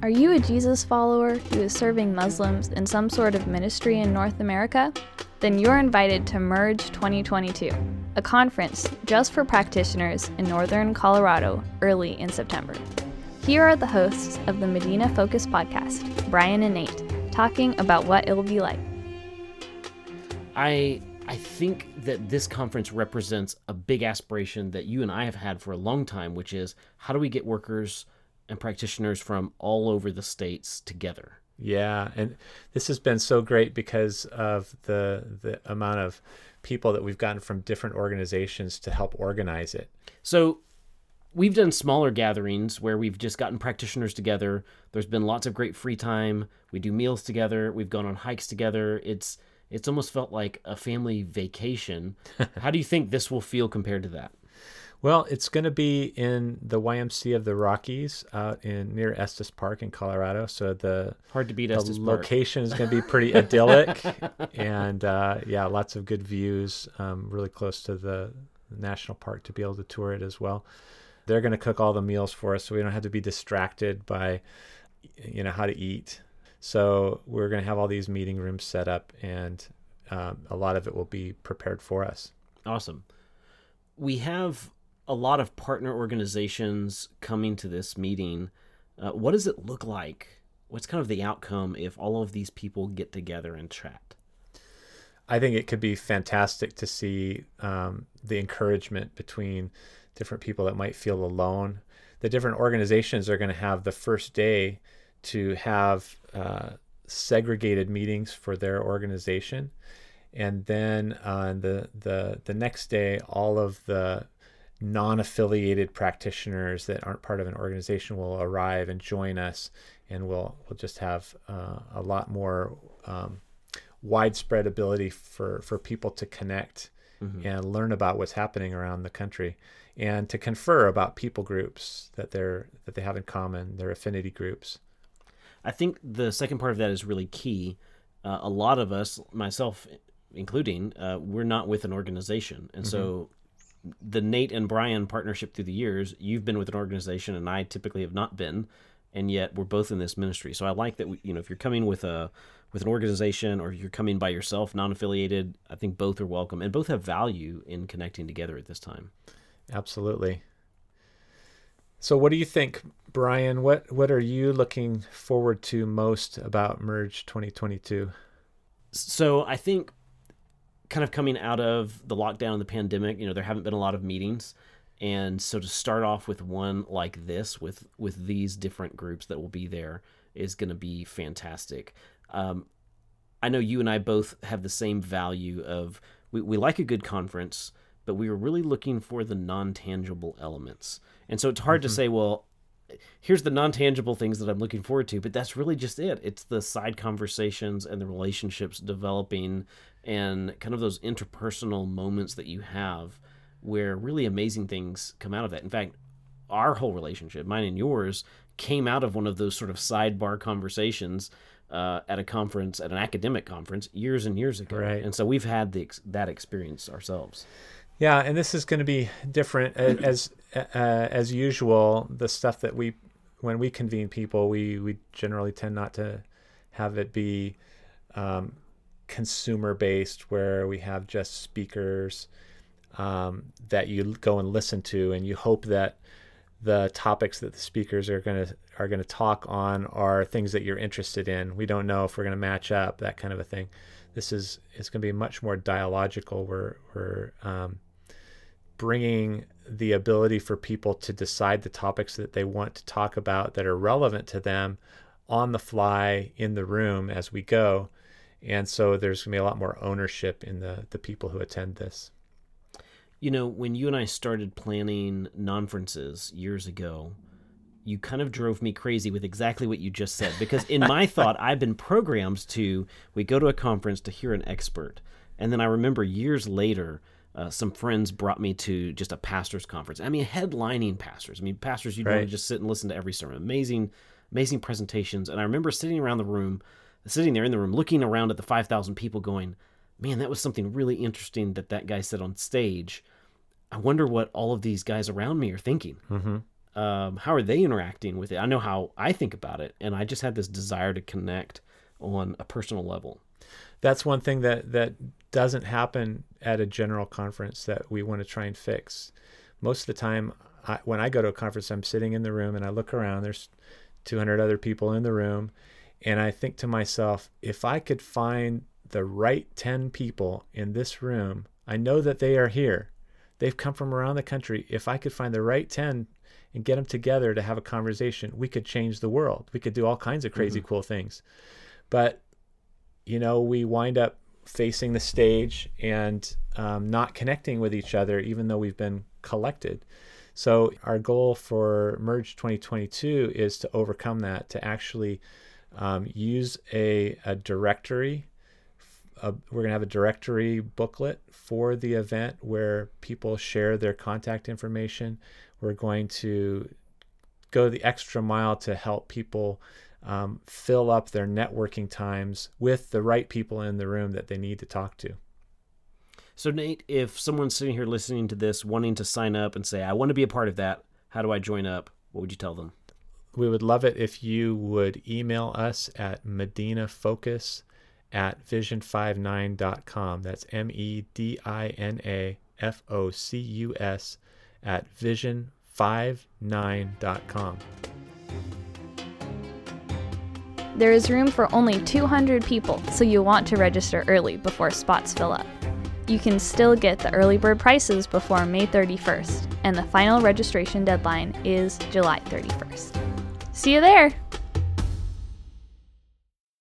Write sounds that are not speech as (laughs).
Are you a Jesus follower who is serving Muslims in some sort of ministry in North America? Then you're invited to Merge 2022, a conference just for practitioners in northern Colorado early in September. Here are the hosts of the Medina Focus podcast, Brian and Nate, talking about what it'll be like. I I think that this conference represents a big aspiration that you and I have had for a long time, which is how do we get workers and practitioners from all over the states together? Yeah, and this has been so great because of the the amount of people that we've gotten from different organizations to help organize it. So we've done smaller gatherings where we've just gotten practitioners together. There's been lots of great free time. We do meals together. We've gone on hikes together. It's it's almost felt like a family vacation. (laughs) How do you think this will feel compared to that? Well, it's going to be in the YMCA of the Rockies out in near Estes Park in Colorado. So the hard to beat the Estes location is going to be (laughs) pretty idyllic, and uh, yeah, lots of good views. Um, really close to the national park to be able to tour it as well. They're going to cook all the meals for us, so we don't have to be distracted by you know how to eat. So we're going to have all these meeting rooms set up, and um, a lot of it will be prepared for us. Awesome. We have a lot of partner organizations coming to this meeting. Uh, what does it look like? What's kind of the outcome if all of these people get together and chat? I think it could be fantastic to see um, the encouragement between different people that might feel alone. The different organizations are going to have the first day to have uh, segregated meetings for their organization, and then on the the the next day, all of the non-affiliated practitioners that aren't part of an organization will arrive and join us, and we'll we'll just have uh, a lot more um, widespread ability for for people to connect mm-hmm. and learn about what's happening around the country, and to confer about people groups that they're that they have in common, their affinity groups. I think the second part of that is really key. Uh, a lot of us, myself including, uh, we're not with an organization, and mm-hmm. so the Nate and Brian partnership through the years, you've been with an organization and I typically have not been, and yet we're both in this ministry. So I like that we, you know, if you're coming with a with an organization or you're coming by yourself, non-affiliated, I think both are welcome and both have value in connecting together at this time. Absolutely. So what do you think, Brian? What what are you looking forward to most about Merge 2022? So I think kind of coming out of the lockdown and the pandemic, you know, there haven't been a lot of meetings. And so to start off with one like this, with with these different groups that will be there, is going to be fantastic. Um, I know you and I both have the same value of we, we like a good conference, but we are really looking for the non tangible elements. And so it's hard mm-hmm. to say, well, here's the non-tangible things that I'm looking forward to, but that's really just it. It's the side conversations and the relationships developing and kind of those interpersonal moments that you have where really amazing things come out of that. In fact, our whole relationship, mine and yours, came out of one of those sort of sidebar conversations uh, at a conference, at an academic conference, years and years ago. Right. And so we've had the, that experience ourselves. Yeah, and this is going to be different as uh, as usual. The stuff that we when we convene people, we we generally tend not to have it be um, consumer based, where we have just speakers um, that you go and listen to, and you hope that the topics that the speakers are going to are going to talk on are things that you're interested in. We don't know if we're going to match up, that kind of a thing. This is it's going to be much more dialogical. We're we're um, bringing the ability for people to decide the topics that they want to talk about that are relevant to them on the fly in the room as we go. And so there's going to be a lot more ownership in the, the people who attend this. You know, when you and I started planning nonferences years ago, you kind of drove me crazy with exactly what you just said. Because in my (laughs) thought, I've been programmed to we go to a conference to hear an expert. And then I remember years later, uh, some friends brought me to just a pastors conference. I mean, headlining pastors. I mean, pastors you'd right. want to just sit and listen to every sermon. Amazing, amazing presentations. And I remember sitting around the room, sitting there in the room, looking around at the five thousand people, going, "Man, that was something really interesting that that guy said on stage." I wonder what all of these guys around me are thinking. Mm-hmm. um, how are they interacting with it? I know how I think about it, and I just had this desire to connect on a personal level. That's one thing that that doesn't happen at a general conference that we want to try and fix. Most of the time, I, when I go to a conference, I'm sitting in the room and I look around. There's 200 other people in the room, and I think to myself, if I could find the right 10 people in this room, I know that they are here. They've come from around the country. If I could find the right 10 and get them together to have a conversation, we could change the world. We could do all kinds of crazy mm-hmm. cool things. But, you know, we wind up facing the stage and um, not connecting with each other, even though we've been collected. So, our goal for Merge 2022 is to overcome that, to actually um, use a, a directory. A, we're going to have a directory booklet for the event where people share their contact information. We're going to go the extra mile to help people um, fill up their networking times with the right people in the room that they need to talk to. So, Nate, if someone's sitting here listening to this, wanting to sign up and say, I want to be a part of that, how do I join up? What would you tell them? We would love it if you would email us at medinafocus at vision59.com. That's M E D I N A F O C U S at vision59.com. There is room for only 200 people, so you'll want to register early before spots fill up. You can still get the early bird prices before May 31st, and the final registration deadline is July 31st. See you there!